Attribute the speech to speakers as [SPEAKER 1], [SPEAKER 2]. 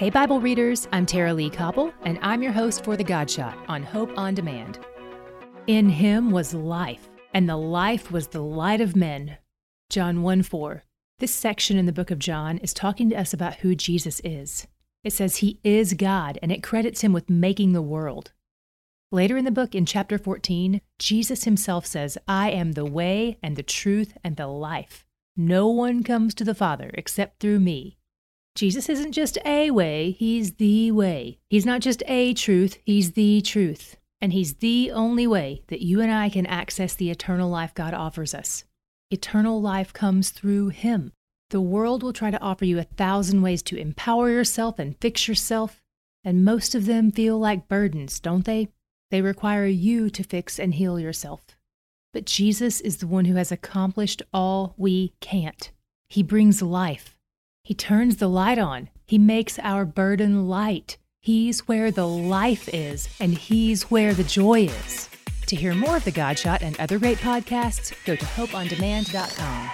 [SPEAKER 1] Hey, Bible readers, I'm Tara-Leigh Cobble, and I'm your host for The God Shot on Hope on Demand. In him was life, and the life was the light of men. John 1 4. This section in the book of John is talking to us about who Jesus is. It says he is God, and it credits him with making the world. Later in the book, in chapter 14, Jesus himself says, I am the way and the truth and the life. No one comes to the Father except through me. Jesus isn't just a way, he's the way. He's not just a truth, he's the truth. And he's the only way that you and I can access the eternal life God offers us. Eternal life comes through him. The world will try to offer you a thousand ways to empower yourself and fix yourself, and most of them feel like burdens, don't they? They require you to fix and heal yourself. But Jesus is the one who has accomplished all we can't. He brings life. He turns the light on. He makes our burden light. He's where the life is, and He's where the joy is. To hear more of The Godshot and other great podcasts, go to hopeondemand.com.